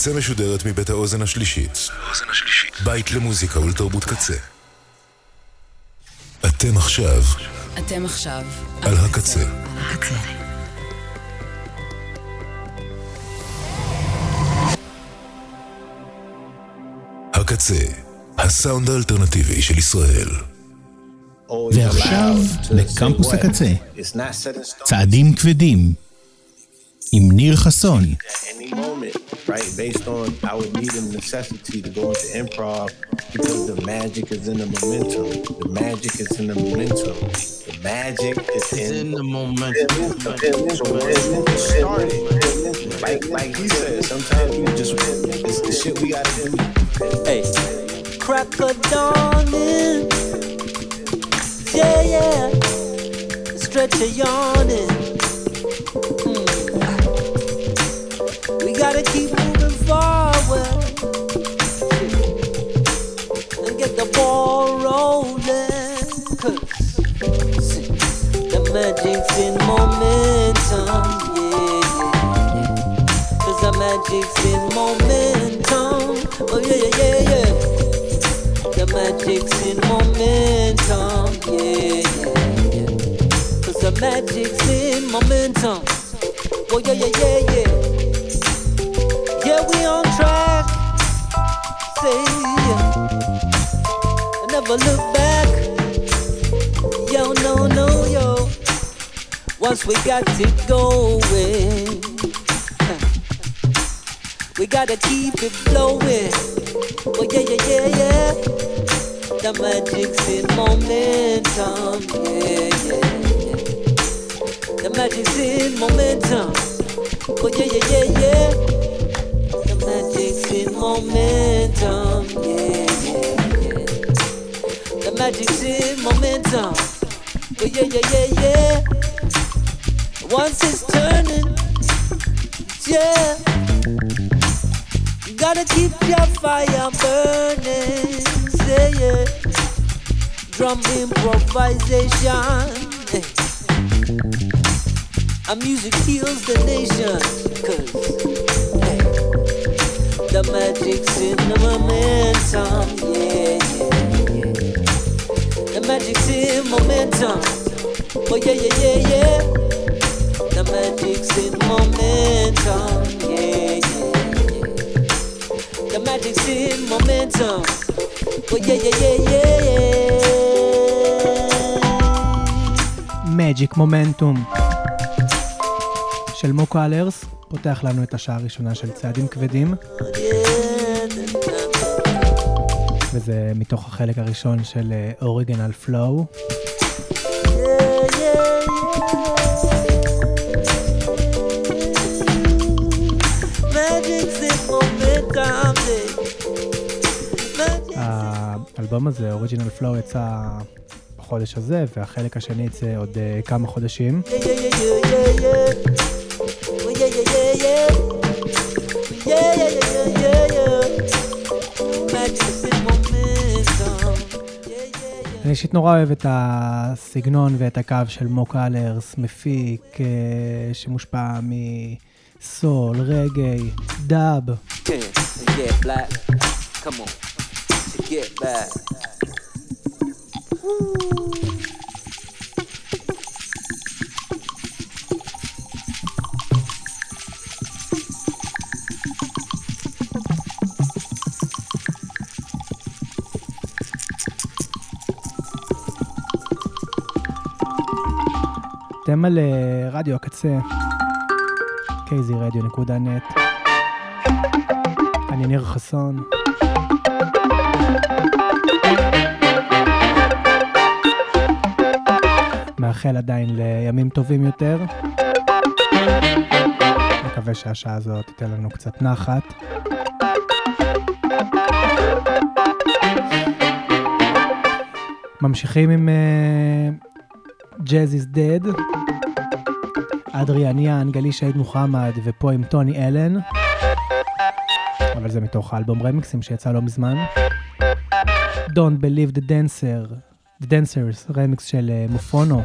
הקצה משודרת מבית האוזן השלישית. בית למוזיקה ולתרבות קצה. אתם עכשיו אתם עכשיו על הקצה. הקצה. הקצה, הסאונד האלטרנטיבי של ישראל. ועכשיו, בקמפוס הקצה, צעדים כבדים, עם ניר חסון. Any moment, right? Based on our need and necessity to go into improv because the magic is in the momentum. The magic is in the momentum. The magic is in, in the momentum. So when it started, like like he said, sometimes we just it's the shit we gotta do. Hey, crack a dawning. Yeah, yeah. Stretch a yawning. We gotta keep moving forward and get the ball rolling. Cause the magic's in momentum. Yeah, yeah, the magic's in momentum. Oh yeah, yeah, yeah, yeah. The magic's in momentum. Yeah, yeah, yeah. The magic's in momentum. Oh yeah, yeah, yeah, yeah. We on track. Say, I never look back. Yo, no, no, yo. Once we got it going. We gotta keep it flowing. Oh yeah, yeah, yeah, yeah. The magic's in momentum. Yeah, yeah, yeah. The magic's in momentum. Oh yeah, yeah, yeah, yeah. The momentum. Yeah, yeah, yeah. The magic's in momentum. Oh yeah, yeah, yeah, yeah. Once it's turning, yeah. You gotta keep your fire burning, say it. Drum improvisation. Our music heals the nation, cause the magic's in the momentum, yeah, yeah, yeah. The magic's in momentum, oh yeah, yeah, yeah, yeah. The magic's in momentum, yeah, yeah, yeah. The magic's in momentum. Oh yeah, yeah, yeah, yeah. Magic מומנטום של מוקו אלרס פותח לנו את השעה הראשונה של צעדים כבדים וזה מתוך החלק הראשון של פלואו Magic's in momentum, Magic. האלבום הזה, אוריג'ינל פלואו, יצא בחודש הזה והחלק השני יצא עוד אה, כמה חודשים Yeah, yeah, yeah, yeah, yeah. אישית נורא אוהב את הסגנון ואת הקו של מוק אלרס, מפיק אה, שמושפע מסול, רגעי, דאב. Come on. Get back. אתם על אה, רדיו הקצה, kzradio.net. אני ניר חסון. מאחל עדיין לימים טובים יותר. מקווה שהשעה הזאת תיתן לנו קצת נחת. ממשיכים עם Jazz is Dead. אדריאן יאן, גלי שהיד מוחמד, ופה עם טוני אלן. אבל זה מתוך האלבום רמיקסים שיצא לא מזמן. Don't Believe the Dancer, The Dancers, רמיקס של אה, מופונו.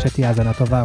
שתהיה האזנה טובה.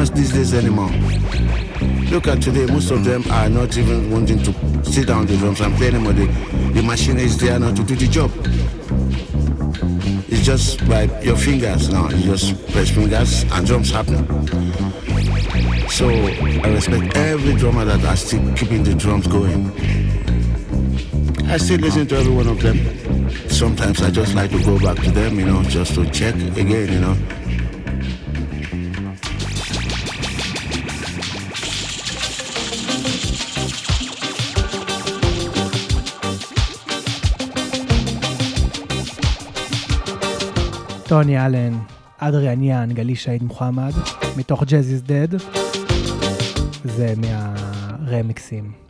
Drummers these days anymore. Look at today, most of them are not even wanting to sit down the drums and play anymore. The, the machine is there now to do the job. It's just by your fingers now. You just press fingers and drums happen. So I respect every drummer that are still keeping the drums going. I still listen to every one of them. Sometimes I just like to go back to them, you know, just to check again, you know. טוני אלן, אדריאן יאן, גלי שהיד מוחמד, מתוך Jazz is Dead, זה מהרמיקסים.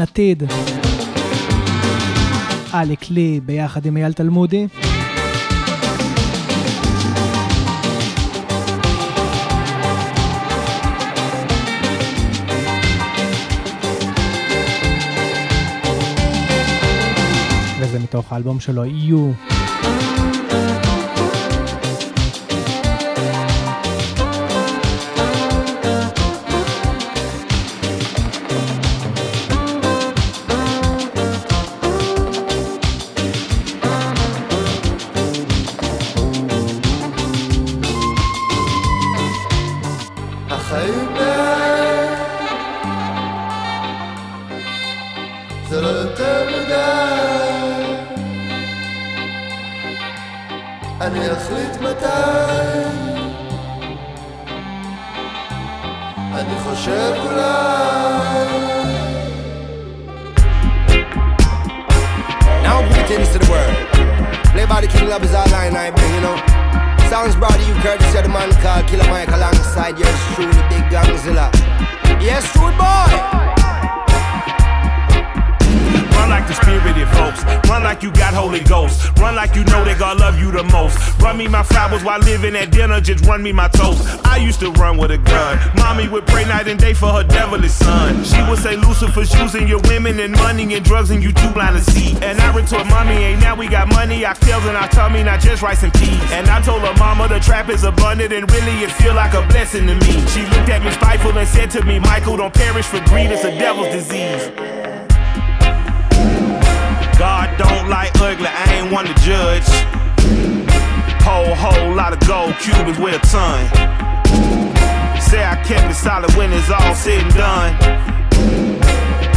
עתיד. אליק לי ביחד עם אייל תלמודי. וזה מתוך האלבום שלו, You. Said to me, Michael, don't perish for greed, it's a devil's disease. God don't like ugly, I ain't one to judge. Whole, whole lot of gold Cubans wear a ton. Say I kept it solid when it's all said and done.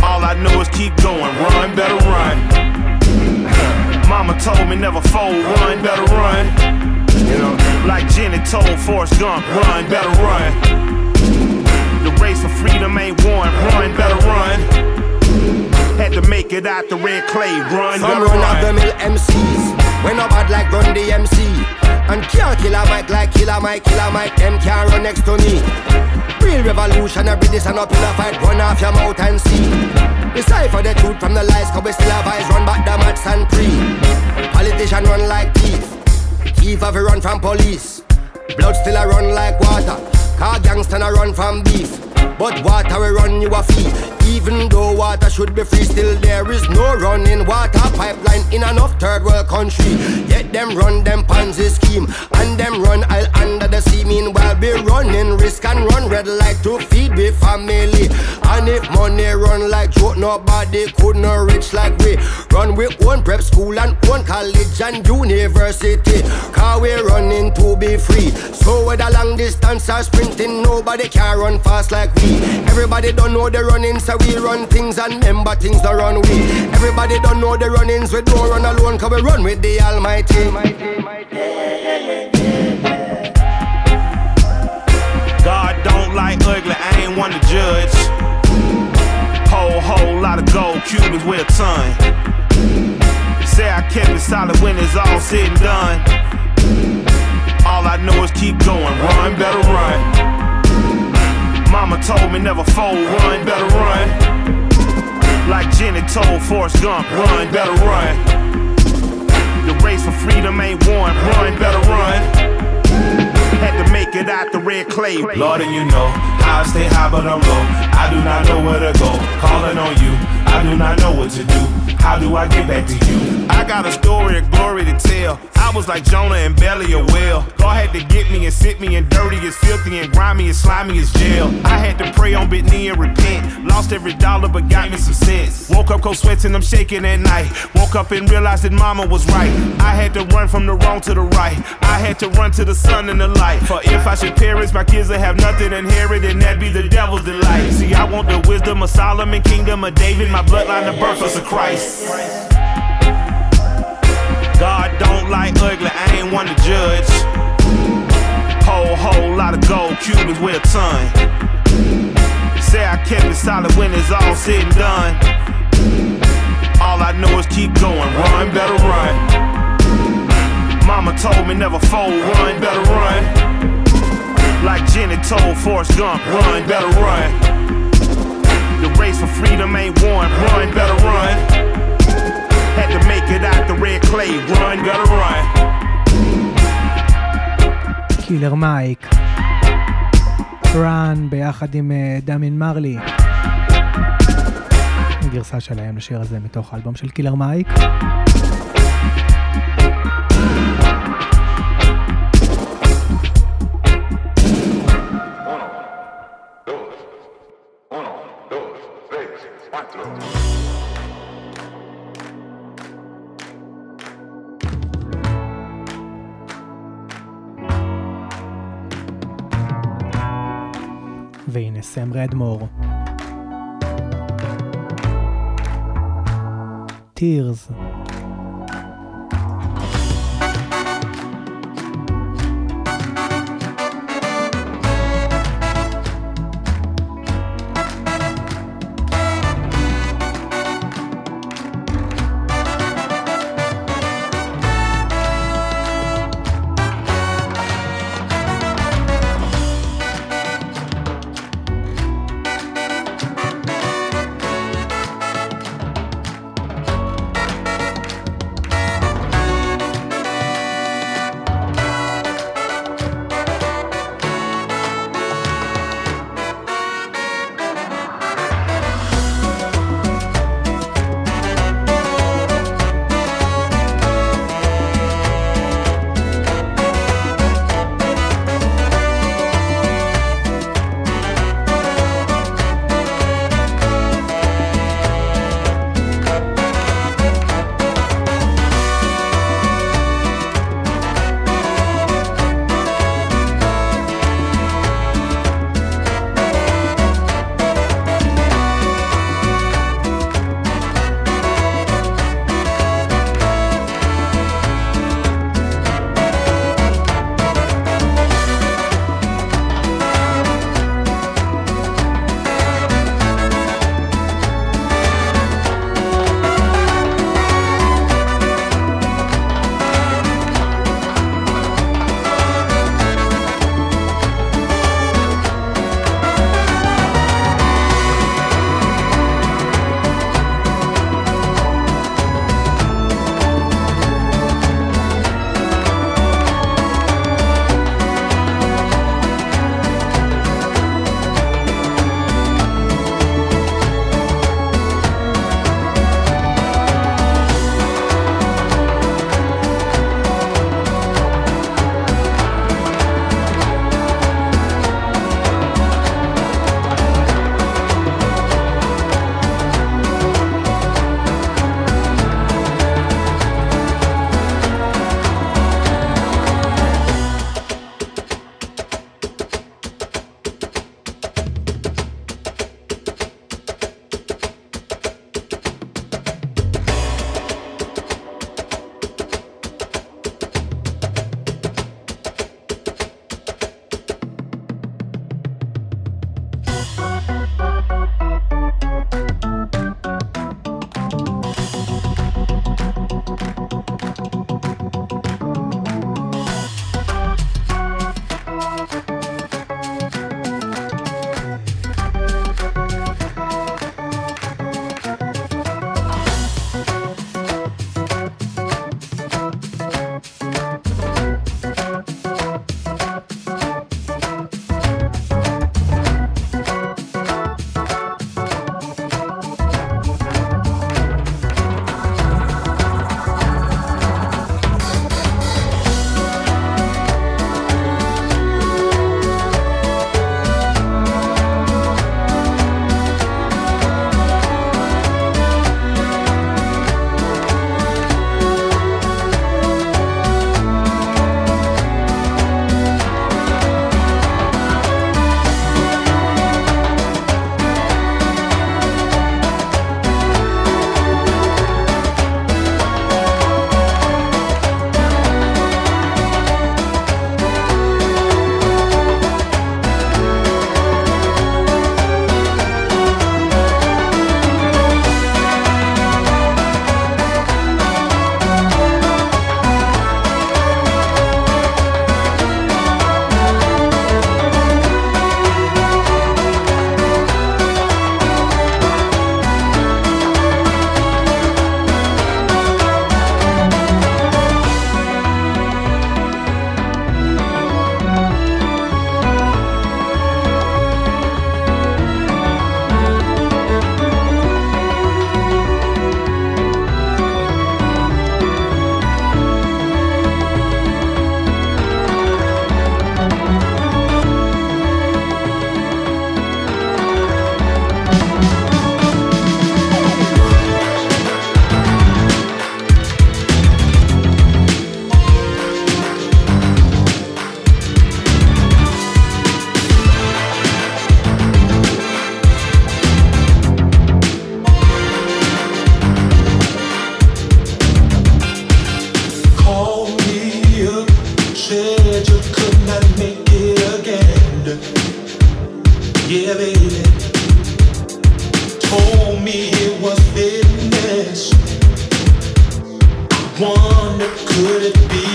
All I know is keep going, run, better run. Mama told me never fold, run, better run. You know, like Jenny told Forrest Gump, run, better run. The race for freedom ain't won, run, better run. Had to make it out the red clay, run, Some run run. of the mill MCs. When a bad like run the MC. And can't kill a mic like killer Mike, killer Mike, them can't run next to me. Real revolutionary, this and up in a fight, run off your mouth and see. Decipher the truth from the lies, cause we still have eyes, run back the mats and pre. Politician run like thief. Thief have a run from police. Blood still a run like water. Car gangster a run from beef. But water will run you a fee. Even though water should be free, still there is no running water pipeline in enough third world country. Yet them run them Ponzi scheme and them run aisle under the sea. Meanwhile, be running risk and run red light to feed we family. And if money run like joke, nobody could not rich like we. Run we own prep school and own college and university. Car we running to be free. So whether long distance or sprinting, nobody can run fast like Everybody don't know the running, so we run things and remember things don't run we. Everybody don't know the runnings, we don't run alone, cause we run with the Almighty. God don't like ugly, I ain't one to judge. Whole, whole lot of gold Cubans with a ton. Say I kept it solid when it's all said and done. All I know is keep going, run, better run. Mama told me never fold, run, better run. Like Jenny told Forrest Gump, run, better run. The race for freedom ain't won, run, better run. Had to make it out the red clay. Lord, and you know I stay high, but I'm low. I do not know where to go. Calling on you, I do not know what to do. How do I get back to you? I got a story of glory to tell. I was like Jonah and belly a whale. God had to get me and sit me and dirty as filthy and grimy and slimy as jail. I had to pray on bit knee and repent. Lost every dollar but got me some sense. Woke up cold sweats and I'm shaking at night. Woke up and realized that mama was right. I had to run from the wrong to the right. I had to run to the sun and the light. For if I should perish, my kids will have nothing inherit, and that be the devil's delight. See, I want the wisdom of Solomon, kingdom of David, my bloodline, the birth of Christ. God don't like ugly, I ain't one to judge. Whole, whole lot of gold Cubans with a ton. Say I kept it solid when it's all said and done. All I know is keep going, run, better run. Mama told me never fold, run, better run. Like Jenny told Forrest Gump, run, better run. Race for freedom ain't won, run, better run. Had to make it out the red clay, run, better run. קילר מייק. רן ביחד עם אה, דמין מרלי. גרסה שלהם לשיר הזה מתוך האלבום של קילר מייק. והנה סם רדמור. Tears.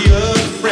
Yeah.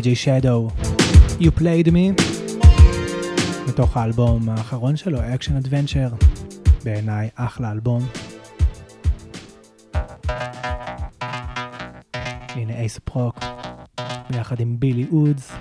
די.ג'יי שדו, You Played Me, מתוך האלבום האחרון שלו, אקשן אדוונצ'ר, בעיניי אחלה אלבום. הנה אייס פרוק, ביחד עם בילי אודס.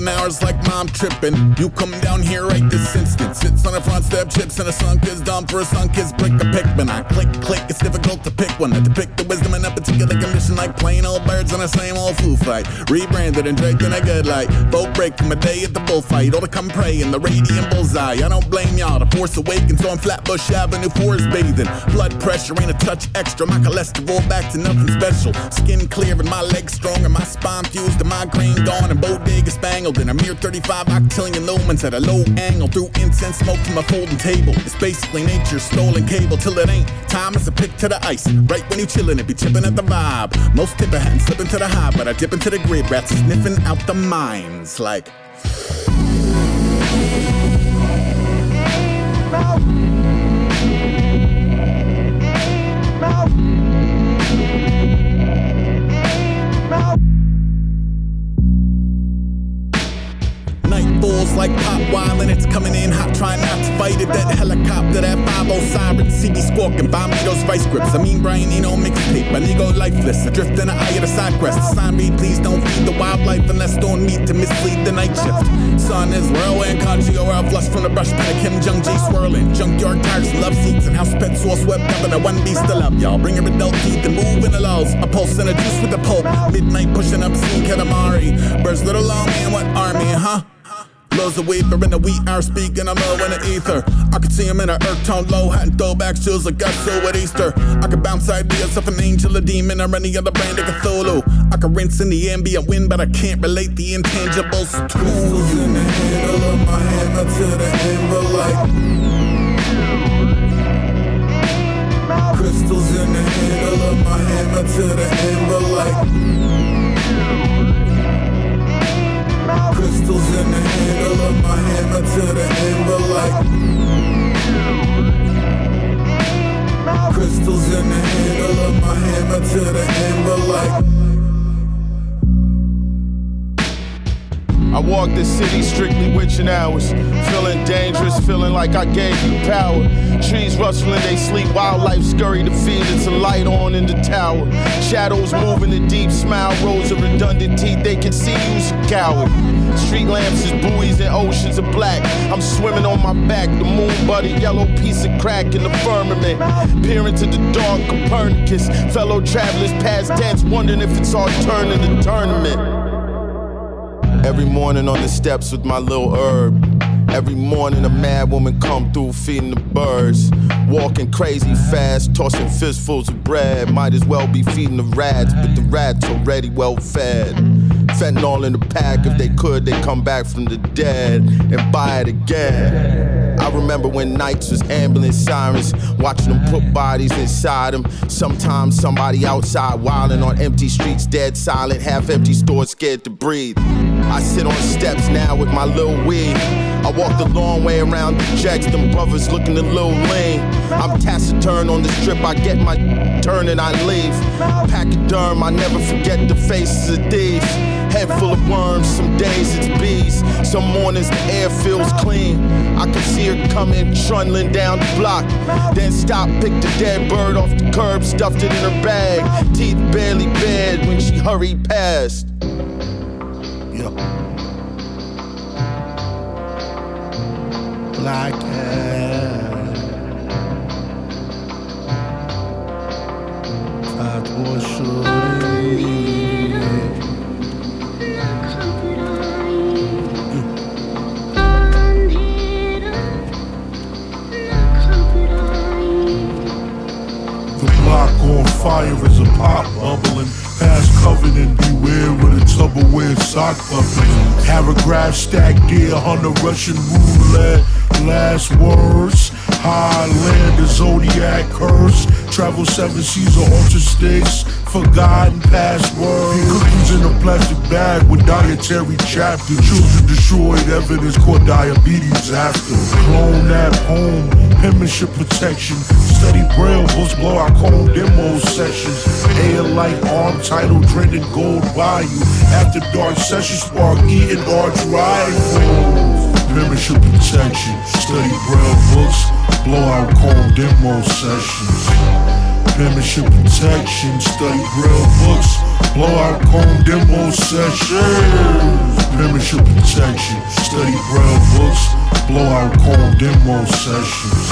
Golden hours like mom tripping. You come down here right this instant. Sits on the front step, chips and a sunk is dumb for a sunk is brick a pickman. I click, click, it's difficult to pick one. I depict the wisdom in a particular condition like plain old birds on the same old foo fight. Rebranded and draped in a good light. Boat break from a day at the bullfight. All to come pray in the radiant bullseye. I don't blame y'all. The force awakens on Flatbush Avenue, forest bathing. Blood pressure ain't a touch extra. My cholesterol back to nothing special. Skin clear and my legs strong and my spine fused my green gone and bodega in a mere 35 octillion lumens at a low angle through incense smoke from a folding table. It's basically nature's stolen cable till it ain't. Time is a pick to the ice. Right when you chillin', it be chippin' at the vibe. Most tipper hadn't slip into the high, but I dip into the grid. Rats sniffin' out the mines like. balls it. That helicopter, that 5 siren. Squawking, buy me those vice grips. I mean, Brian Eno mixtape. My ego lifeless. Adrift in the eye of the side. Sign me, please don't feed the wildlife unless don't need to mislead the night shift. Sun is whirlwind, country or lust from the brush pen of Kim Jung Gi swirling. Junkyard tires love seats and house pets sauce swept up in a one beast still up, y'all. Bring your adult teeth and move in the laws. A pulse and a juice with the pulp. Midnight pushing up, seeing Katamari. Birds little long man, what army, huh? Blows a in the wheat hour speaking, I'm low in the ether. I could see him in a earth tone low, hat and throwback shoes like got so at Easter. I could bounce ideas off an angel, a demon, or any other brand of Cthulhu. I could rinse in the ambient wind, but I can't relate the intangibles. Tools in the handle of my hammer to the hammer like. Crystals in the handle of my hammer to the hammer like. Crystals in the handle of my hammer to the hammer like Crystals in the handle of my hammer to the amber like. I walk the city strictly witching hours. Feeling dangerous, feeling like I gave you power. Trees rustling, they sleep, wildlife scurry to feed. It's a light on in the tower. Shadows moving, the deep smile, rows of redundant teeth. They can see you's a coward. Street lamps is buoys and oceans of black. I'm swimming on my back, the moon buddy, yellow piece of crack in the firmament. Peering to the dark Copernicus. Fellow travelers past tense, wondering if it's all turning the tournament. Every morning on the steps with my little herb. Every morning a mad woman come through feeding the birds. Walking crazy fast, tossing fistfuls of bread. Might as well be feeding the rats, but the rats already well fed. Fentanyl in the pack, if they could, they come back from the dead and buy it again. I remember when nights was ambulance sirens, watching them put bodies inside them. Sometimes somebody outside wilding on empty streets, dead silent, half empty stores, scared to breathe. I sit on steps now with my little weed. I walk the long way around the jacks, them brothers looking a little lame. I'm taciturn on this trip, I get my turn and I leave. Pachyderm, I never forget the faces of thieves. Head full of worms, some days it's bees. Some mornings the air feels clean. I can see her coming, trundling down the block. Then stop, pick the dead bird off the curb, stuffed it in her bag. Teeth barely bared when she hurried past. Yeah. Black hair. Fat was fire as a pop bubbling. Past covenant, beware of the Tupperware sock puppet. Paragraph stacked on the Russian roulette. Last words, Highlander, Zodiac curse. Travel seven seas of ultra states, forgotten password. Cookies in a plastic bag with dietary chapter. Children destroyed, evidence caught diabetes after. Clone that home, penmanship protection. Study braille books, blow out cold demo sessions. Air light arm title, trending gold value. After dark session spark, eating arch rifles. Membership protection, study braille books, blowout comb demo sessions. Membership protection, study braille books, blowout comb demo sessions. Membership protection, study braille books, blowout comb demo sessions.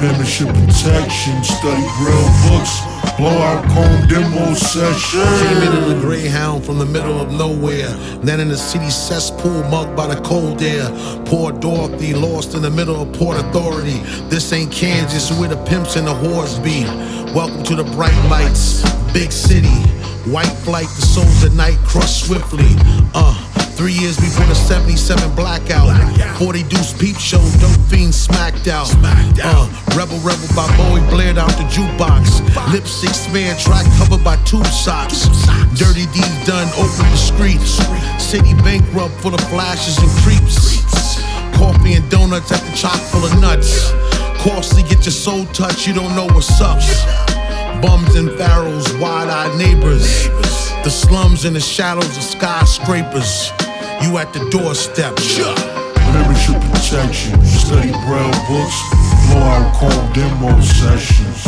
Membership protection, study real books, blowout comb demo sessions. Came in in a Greyhound from the middle of nowhere. Then in the city cesspool, mugged by the cold air. Poor Dorothy, lost in the middle of Port Authority. This ain't Kansas, where the pimps and the whores be. Welcome to the bright lights, big city. White flight, the souls at night crush swiftly. Uh, three years before the 77 blackout. 40 deuce peep show, dope fiend smacked out. Uh, rebel rebel by Bowie blared out the jukebox. Lipstick smear track covered by tube socks. Dirty deeds done, open the streets. City bankrupt full of flashes and creeps. Coffee and donuts at the chock full of nuts. Costly, get your soul touched, you don't know what's up. Bums and pharaohs, wide-eyed neighbors. The slums and the shadows of skyscrapers. You at the doorstep. Membership protection, study braille books, blowout comb demo sessions.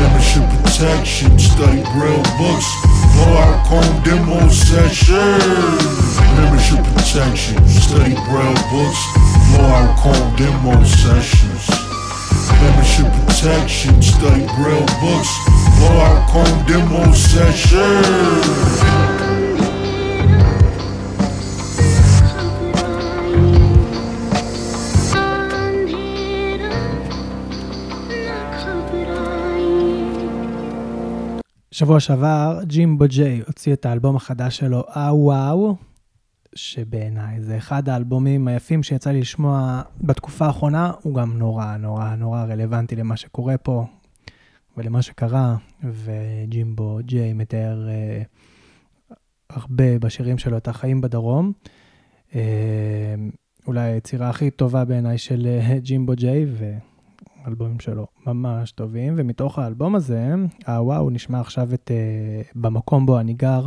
Membership protection, study braille books, blowout comb demo sessions. Membership protection, study braille books, blowout comb demo sessions. Membership protection, study braille books, blowout comb demo sessions. שבוע שעבר ג'ימבו ג'יי הוציא את האלבום החדש שלו, אה וואו, שבעיניי זה אחד האלבומים היפים שיצא לי לשמוע בתקופה האחרונה, הוא גם נורא נורא נורא רלוונטי למה שקורה פה ולמה שקרה, וג'ימבו ג'יי מתאר אה, הרבה בשירים שלו את החיים בדרום. אה, אולי היצירה הכי טובה בעיניי של אה, ג'ימבו ג'יי, אלבומים שלו ממש טובים, ומתוך האלבום הזה, הוואו, נשמע עכשיו את uh, במקום בו אני גר.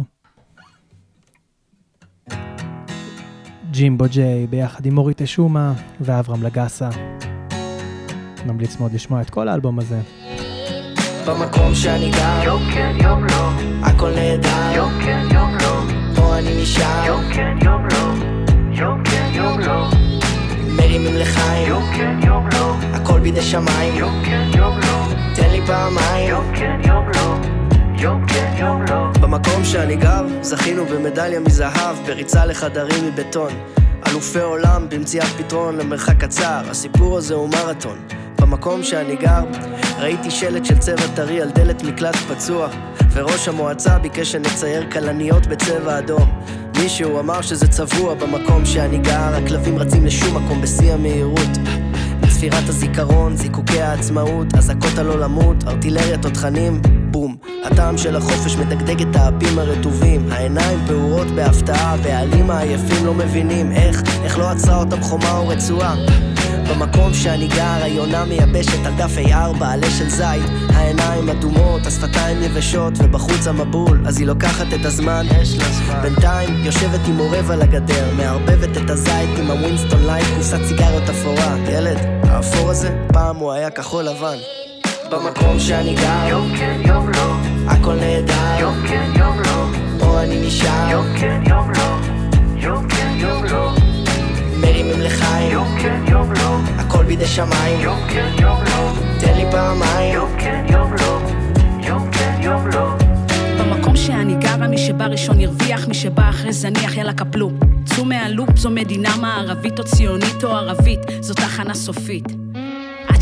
ג'ימבו ג'יי ביחד עם אורית אשומה ואברהם לגסה. ממליץ מאוד לשמוע את כל האלבום הזה. במקום שאני גר, יום כן יום לא, הכל נהדר, יום כן יום לא, פה אני נשאר, יום כן יום לא, יום כן יום לא, מרימים לחיים, הכל בידי שמיים, תן לי פעמיים, יום כן יום לא. במקום שאני גר, זכינו במדליה מזהב, בריצה לחדרים מבטון. אלופי עולם במציאת פתרון למרחק קצר, הסיפור הזה הוא מרתון. במקום שאני גר, ראיתי שלט של צבע טרי על דלת מקלט פצוע, וראש המועצה ביקש שנצייר כלניות בצבע אדום. מישהו אמר שזה צבוע במקום שאני גר, הכלבים רצים לשום מקום בשיא המהירות. צפירת הזיכרון, זיקוקי העצמאות, אזעקות הלא למות, ארטילריה תותחנים, בום. הטעם של החופש מדגדג את האפים הרטובים, העיניים פעורות בהפתעה, הבעלים העייפים לא מבינים איך, איך לא עצרה אותם חומה או רצועה. במקום שאני גר, היונה מייבשת על דף A4, עלה של זית. העיניים אדומות, השפתיים יבשות ובחוץ המבול, אז היא לוקחת את הזמן. בינתיים יושבת עם עורב על הגדר מערבבת את הזית עם הווינסטון לייט, קופסת סיגריות אפורה. ילד, האפור הזה, פעם הוא היה כחול לבן. במקום שאני גר, יום כן יום לא, הכל נהדר, יום כן יום לא, פה אני נשאר, יום כן יום לא, יום כן יום לא. מרימים לחיים, יום כן יום לא, הכל בידי שמיים, יום כן יום לא, תן לי פעמיים, יום כן יום לא, יום כן יום לא. במקום שאני גרה, מי שבא ראשון ירוויח, מי שבא אחרי זניח, יאללה קפלו. צאו מהלופ, זו מדינה מערבית או ציונית או ערבית, זו תחנה סופית.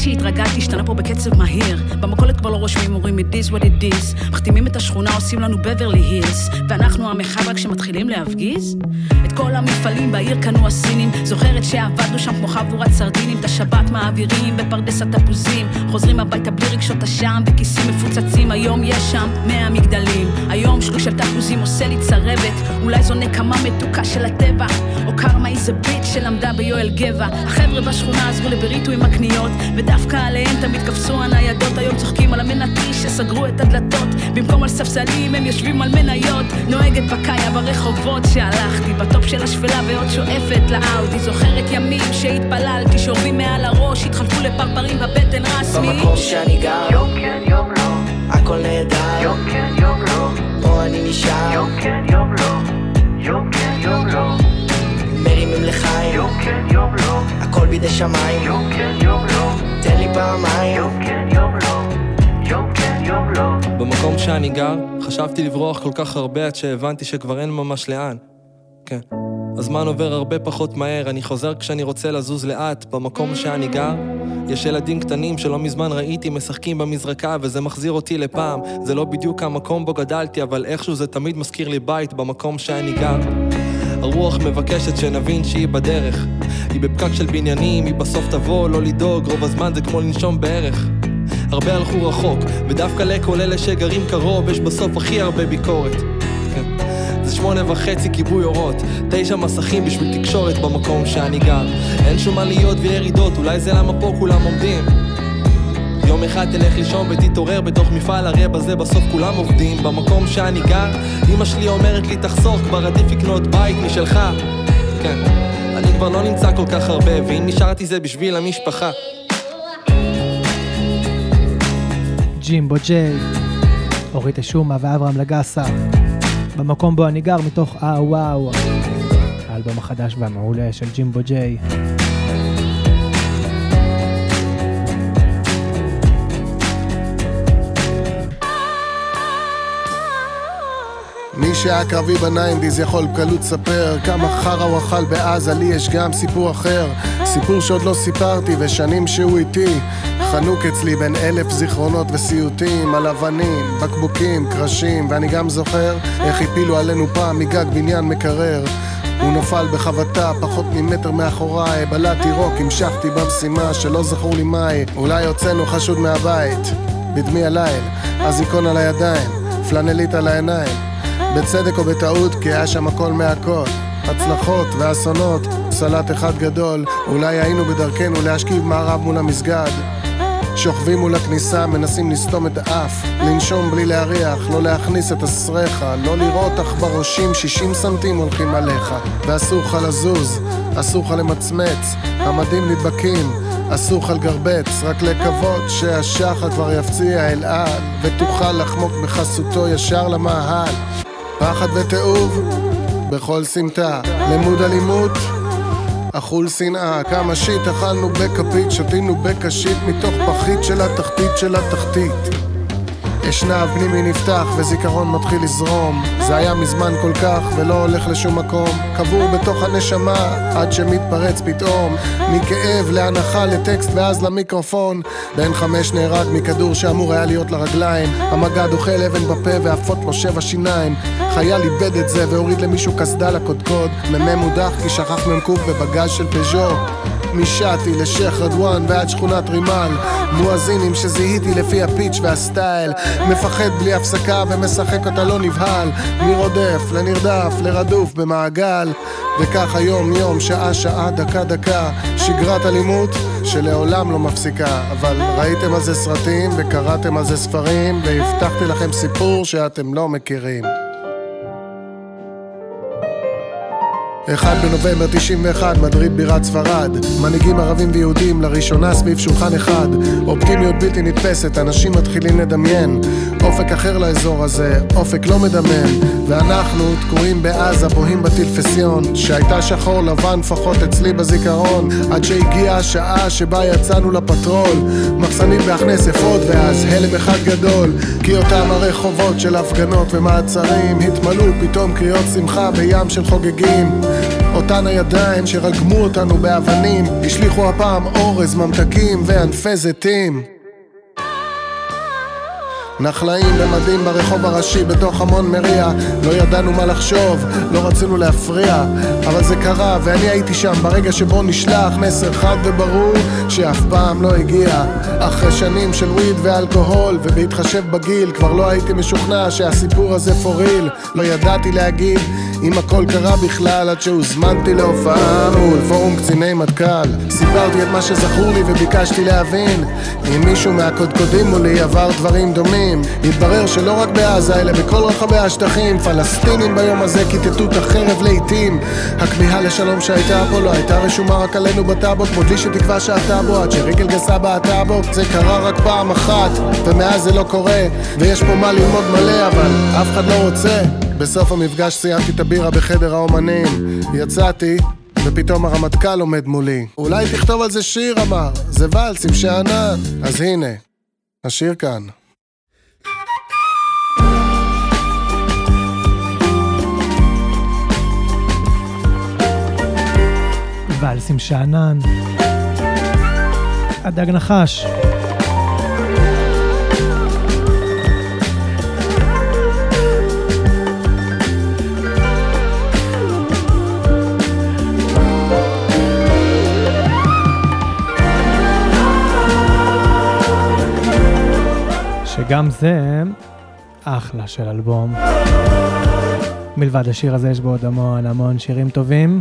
שהתרגלתי השתנה פה בקצב מהיר. במכולת כבר לא רושמים, אומרים it is what it is. מחתימים את השכונה, עושים לנו בברלי הילס. ואנחנו המרחב רק כשמתחילים להפגיז? את כל המפעלים בעיר קנו הסינים. זוכרת שעבדנו שם כמו חבורת סרדינים. את השבת מעבירים בפרדס התפוזים. חוזרים הביתה בלי רגשות אשם, בכיסים מפוצצים. היום יש שם מאה מגדלים. היום שלוש של תפוזים עושה לי צרבת. אולי זו נקמה מתוקה של הטבע. או קרמה איזה ביט שלמדה ביואל גבע. החבר'ה בשכונה עזרו לבריטו עם הקניות. דווקא עליהם תמיד קפצו הניידות, היום צוחקים על המנתי שסגרו את הדלתות. במקום על ספסלים הם יושבים על מניות. נוהגת בקאיה ברחובות שהלכתי, בטופ של השפלה ועוד שואפת לאאודי. זוכרת ימים שהתפללתי, שורבים מעל הראש, התחלפו לפרפרים בבטן רסמי. במקום שאני גר, יום כן יום לא, הכל נהדר, יום כן יום לא, פה אני נשאר, יום כן יום לא, יום כן יום לא. מרימים לחיים, יום כן יום לא, בידי שמיים, יום כן יום לא. תן לי פעמיים יום כן יום לא, יום כן יום לא במקום שאני גר, חשבתי לברוח כל כך הרבה עד שהבנתי שכבר אין ממש לאן. כן. הזמן עובר הרבה פחות מהר, אני חוזר כשאני רוצה לזוז לאט. במקום שאני גר, יש ילדים קטנים שלא מזמן ראיתי משחקים במזרקה וזה מחזיר אותי לפעם. זה לא בדיוק המקום בו גדלתי, אבל איכשהו זה תמיד מזכיר לי בית במקום שאני גר. הרוח מבקשת שנבין שהיא בדרך. היא בפקק של בניינים, היא בסוף תבוא, לא לדאוג, רוב הזמן זה כמו לנשום בערך. הרבה הלכו רחוק, ודווקא לכל אלה שגרים קרוב, יש בסוף הכי הרבה ביקורת. כן. זה שמונה וחצי כיבוי אורות, תשע מסכים בשביל תקשורת במקום שאני גר. אין שום עליות וירידות, אולי זה למה פה כולם עומדים. יום אחד תלך לישון ותתעורר בתוך מפעל, הרי בזה בסוף כולם עובדים. במקום שאני גר אמא שלי אומרת לי תחסוך, כבר עדיף לקנות בית משלך. כן, אני כבר לא נמצא כל כך הרבה, ואם נשארתי זה בשביל המשפחה. ג'ימבו ג'יי, אורית אשומה ואברהם לגסה. במקום בו אני גר מתוך אה וואו האלבום החדש והמעולה של ג'ימבו ג'יי מי שהיה קרבי בניינדיז יכול בקלות לספר כמה חרא הוא אכל בעזה, לי יש גם סיפור אחר. סיפור שעוד לא סיפרתי ושנים שהוא איתי. חנוק אצלי בין אלף זיכרונות וסיוטים על אבנים, בקבוקים, קרשים ואני גם זוכר איך הפילו עלינו פעם מגג בניין מקרר. הוא נפל בחבטה פחות ממטר מאחוריי בלעתי רוק, המשכתי במשימה שלא זכור לי מהי. אולי הוצאנו חשוד מהבית בדמי הליל, אזיקון על הידיים, פלנלית על העיניים בצדק או בטעות, כי היה שם הכל מהכל. הצלחות ואסונות, סלט אחד גדול, אולי היינו בדרכנו להשכיב מערב מול המסגד. שוכבים מול הכניסה, מנסים לסתום את האף, לנשום בלי להריח, לא להכניס את הסרחה, לא לראות עכברושים 60 סנטים הולכים עליך, ואסור לך לזוז, אסור לך למצמץ, המדים נדבקים, אסור לך לגרבץ, רק לקוות שהשחר כבר יפציע אל על, ותוכל לחמוק בחסותו ישר למאהל. פחד ותיעוב בכל סמטה, לימוד אלימות אכול שנאה, כמה שיט אכלנו בכפית, שתינו בקשית מתוך פחית של התחתית של התחתית. אשנב פנימי נפתח וזיכרון מתחיל לזרום. זה היה מזמן כל כך ולא הולך לשום מקום. קבור בתוך הנשמה עד שמתפרץ פתאום. מכאב להנחה לטקסט ואז למיקרופון. בן חמש נהרג מכדור שאמור היה להיות לרגליים. המג"ד אוכל אבן בפה ועפות לו שבע שיניים. חייל איבד את זה והוריד למישהו קסדה לקודקוד. מ"מ מודח כי שכח מ"ק בבגז של פז'ו משעתי לשייח' רדואן ועד שכונת רימל מואזינים שזיהיתי לפי הפיץ' והסטייל. מפחד בלי הפסקה ומשחק אותה לא נבהל. מרודף לנרדף לרדוף במעגל. וכך היום יום שעה שעה דקה דקה. שגרת אלימות שלעולם לא מפסיקה. אבל ראיתם על זה סרטים וקראתם על זה ספרים והבטחתי לכם סיפור שאתם לא מכירים אחד בנובמבר 91, מדריד בירת ספרד. מנהיגים ערבים ויהודים לראשונה סביב שולחן אחד. אופטימיות בלתי נתפסת, אנשים מתחילים לדמיין אופק אחר לאזור הזה, אופק לא מדמם ואנחנו תקועים בעזה, בוהים בטלפסיון שהייתה שחור לבן לפחות אצלי בזיכרון עד שהגיעה השעה שבה יצאנו לפטרול. מחסנים בהכנס אפוד ואז הלם אחד גדול כי אותם הרחובות של הפגנות ומעצרים התמלאו פתאום קריאות שמחה וים של חוגגים. אותן הידיים שרגמו אותנו באבנים השליכו הפעם אורז, ממתקים וענפי זיתים נחלאים במדים ברחוב הראשי בתוך המון מריע. לא ידענו מה לחשוב, לא רצינו להפריע אבל זה קרה ואני הייתי שם. ברגע שבו נשלח מסר חד וברור שאף פעם לא הגיע. אחרי שנים של וויד ואלכוהול ובהתחשב בגיל כבר לא הייתי משוכנע שהסיפור הזה פוריל. לא ידעתי להגיד אם הכל קרה בכלל עד שהוזמנתי להופעה. מול פורום קציני מטכ"ל. סיפרתי את מה שזכור לי וביקשתי להבין. אם מישהו מהקודקודים מולי עבר דברים דומים התברר שלא רק בעזה אלא בכל רחבי השטחים. פלסטינים ביום הזה כיתתו את החרב לעיתים. הכמיהה לשלום שהייתה פה לא הייתה רשומה רק עלינו בטאבו כמו דלי שתקווה שאתה בו. עד שרגל גסה בעטה זה קרה רק פעם אחת ומאז זה לא קורה. ויש פה מה ללמוד מלא אבל אף אחד לא רוצה בסוף המפגש סיימתי את הבירה בחדר האומנים. יצאתי ופתאום הרמטכ"ל עומד מולי. אולי תכתוב על זה שיר אמר. זה ואלס עם שאנן אז הנה השיר כאן. ואלס עם שאנן הדג נחש שגם זה אחלה של אלבום. מלבד השיר הזה יש בו עוד המון המון שירים טובים.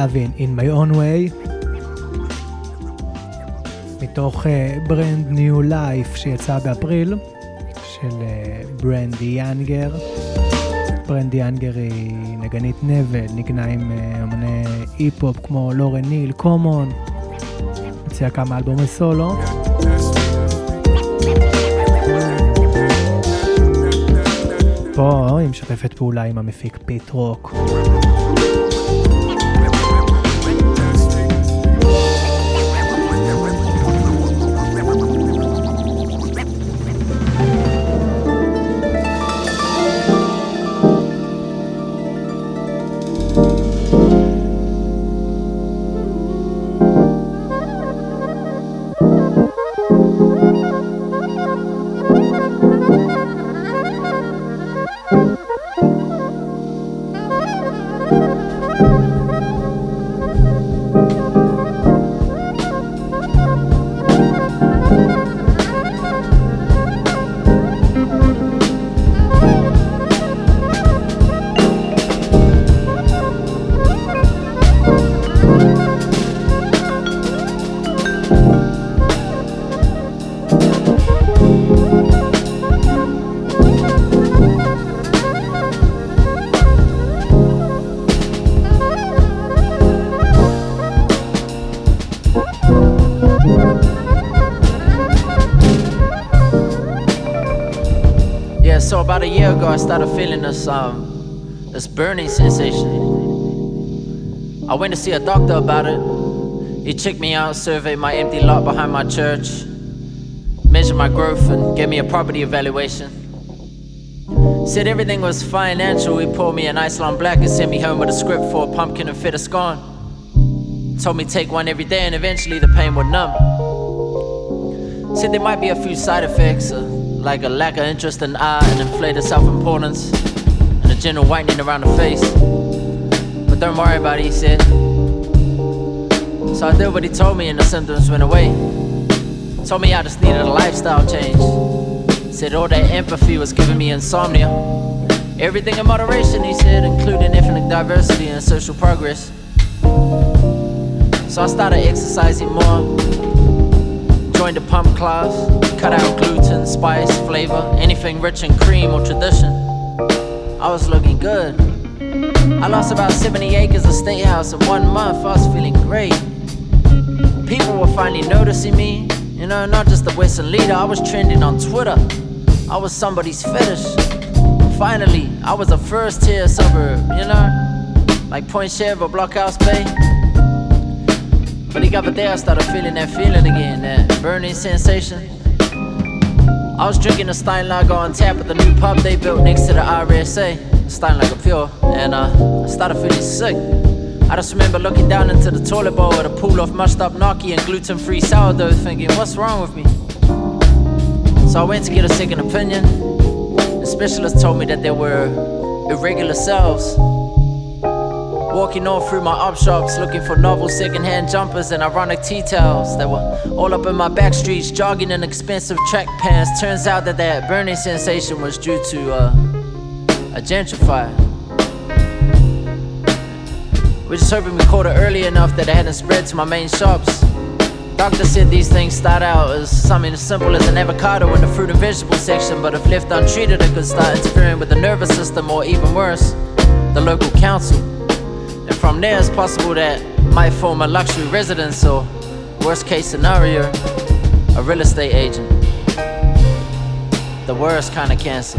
Lavin in my own way. מתוך ברנד ניו לייף שיצא באפריל של ברנדי יאנגר. ברנדי יאנגר היא נגנית נבל, נגנה עם אמני אי-פופ כמו לורן ניל, קומון. הוציאה כמה אלבומי סולו. פה היא משתפת פעולה עם המפיק פיט רוק. Started feeling this um, this burning sensation. I went to see a doctor about it. He checked me out, surveyed my empty lot behind my church, measured my growth, and gave me a property evaluation. Said everything was financial. He poured me an iced long black and sent me home with a script for a pumpkin and feta scone. Told me take one every day and eventually the pain would numb. Said there might be a few side effects. Uh, like a lack of interest in art and inflated self-importance and a general whitening around the face. But don't worry about it, he said. So I did what he told me and the symptoms went away. Told me I just needed a lifestyle change. Said all that empathy was giving me insomnia. Everything in moderation, he said, including ethnic diversity and social progress. So I started exercising more, joined the pump class, cut out gluten, spice, flavor, anything rich in cream or tradition. I was looking good. I lost about 70 acres of state house in one month. I was feeling great. People were finally noticing me. You know, not just the Western leader. I was trending on Twitter. I was somebody's fetish. Finally, I was a first tier suburb, you know? Like Point Chev or Blockhouse Bay. But he got there, I started feeling that feeling again, that burning sensation. I was drinking a Steinlager on tap at the new pub they built next to the RSA, Steinlager Pure, and uh, I started feeling sick. I just remember looking down into the toilet bowl at a pool of mushed up gnocchi and gluten free sourdough, thinking, what's wrong with me? So I went to get a second opinion. The specialist told me that there were irregular cells Walking all through my op shops looking for novel secondhand jumpers and ironic tea towels that were all up in my back streets, jogging in expensive track pants. Turns out that that burning sensation was due to uh, a gentrifier. We're just hoping we caught it early enough that it hadn't spread to my main shops. Doctor said these things start out as something as simple as an avocado in the fruit and vegetable section, but if left untreated, it could start interfering with the nervous system or even worse, the local council. From there, it's possible that might form a luxury residence or, worst case scenario, a real estate agent. The worst kind of cancer.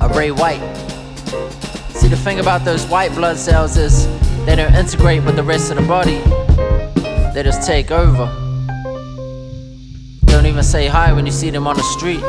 A Ray White. See, the thing about those white blood cells is they don't integrate with the rest of the body, they just take over. Don't even say hi when you see them on the street.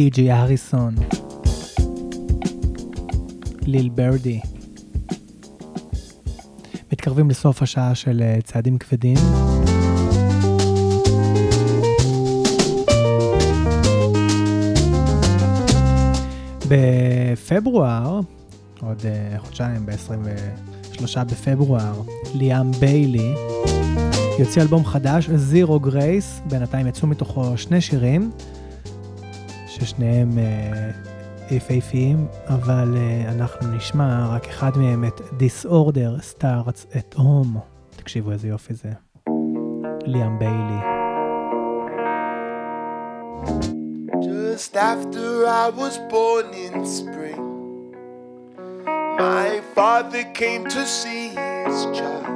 די.ג'י אריסון, ליל ברדי. מתקרבים לסוף השעה של אה, צעדים כבדים. בפברואר, עוד uh, חודשיים, ב-23 בפברואר, ליאם ביילי יוציא אלבום חדש, זירו גרייס, בינתיים יצאו מתוכו שני שירים, ששניהם uh, יפהפיים, אבל uh, אנחנו נשמע רק אחד מהם, את Disorder Starts at Home. תקשיבו איזה יופי זה. ליאם ביילי. Just after I was born in spring, my father came to see his child.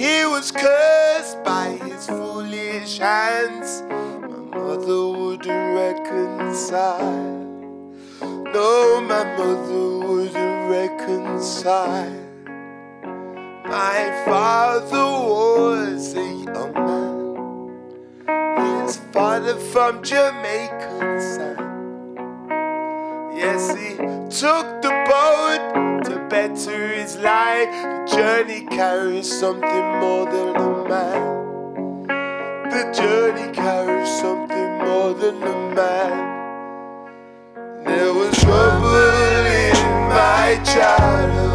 He was cursed by his foolish hands. Mother wouldn't reconcile. No, my mother wouldn't reconcile. My father was a young man. His father from Jamaican side. Yes, he took the boat to better his life. The journey carries something more than a man. The journey carries something more than a man. There was trouble in my childhood.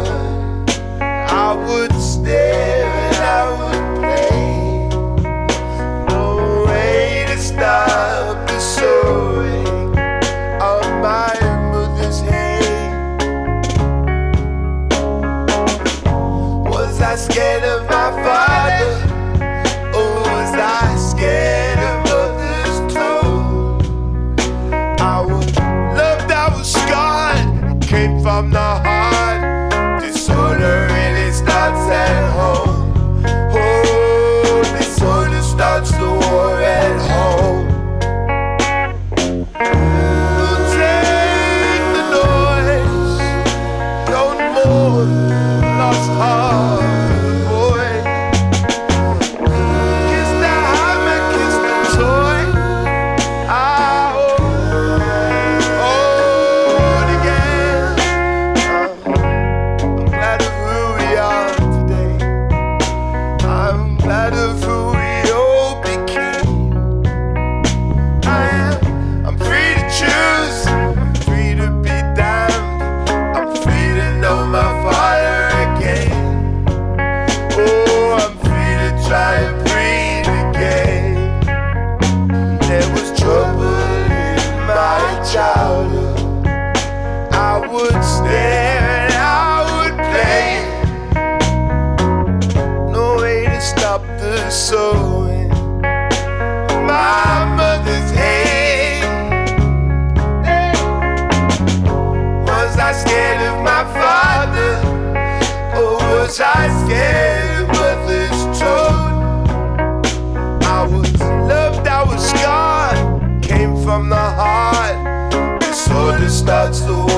Starts the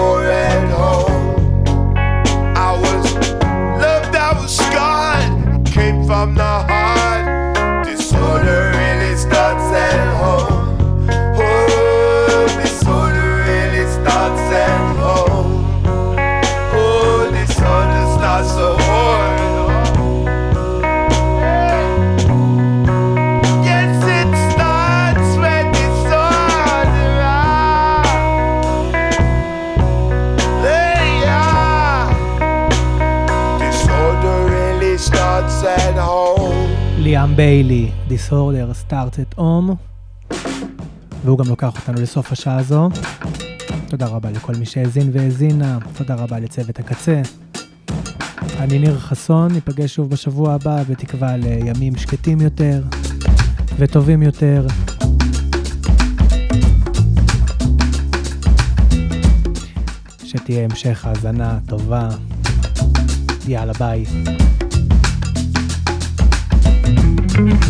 ביילי, Disorder Starts at Home, והוא גם לוקח אותנו לסוף השעה הזו. תודה רבה לכל מי שהאזין והאזינה, תודה רבה לצוות הקצה. אני ניר חסון, ניפגש שוב בשבוע הבא, בתקווה לימים שקטים יותר וטובים יותר. שתהיה המשך האזנה טובה. יאללה ביי. You